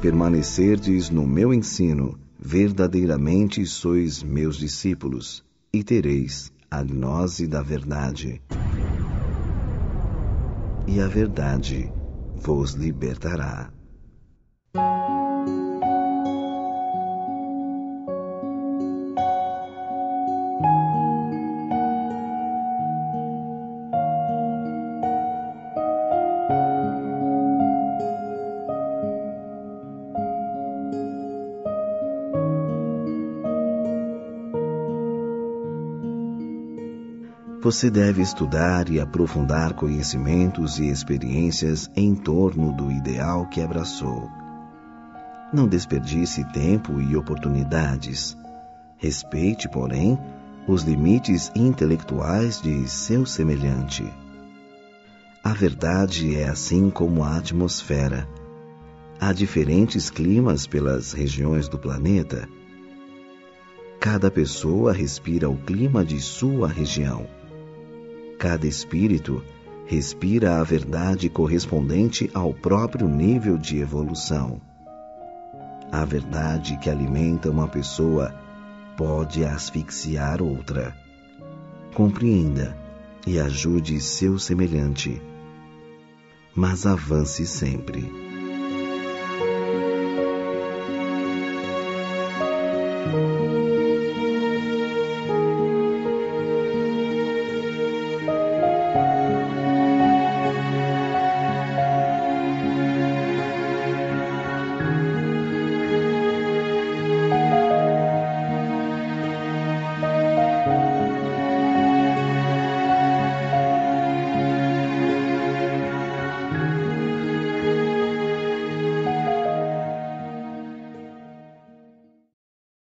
permanecerdes no meu ensino, verdadeiramente sois meus discípulos, e tereis a gnose da verdade. E a verdade vos libertará. Você deve estudar e aprofundar conhecimentos e experiências em torno do ideal que abraçou. Não desperdice tempo e oportunidades. Respeite, porém, os limites intelectuais de seu semelhante. A verdade é assim como a atmosfera. Há diferentes climas pelas regiões do planeta. Cada pessoa respira o clima de sua região. Cada espírito respira a verdade correspondente ao próprio nível de evolução. A verdade que alimenta uma pessoa pode asfixiar outra. Compreenda e ajude seu semelhante. Mas avance sempre. thank you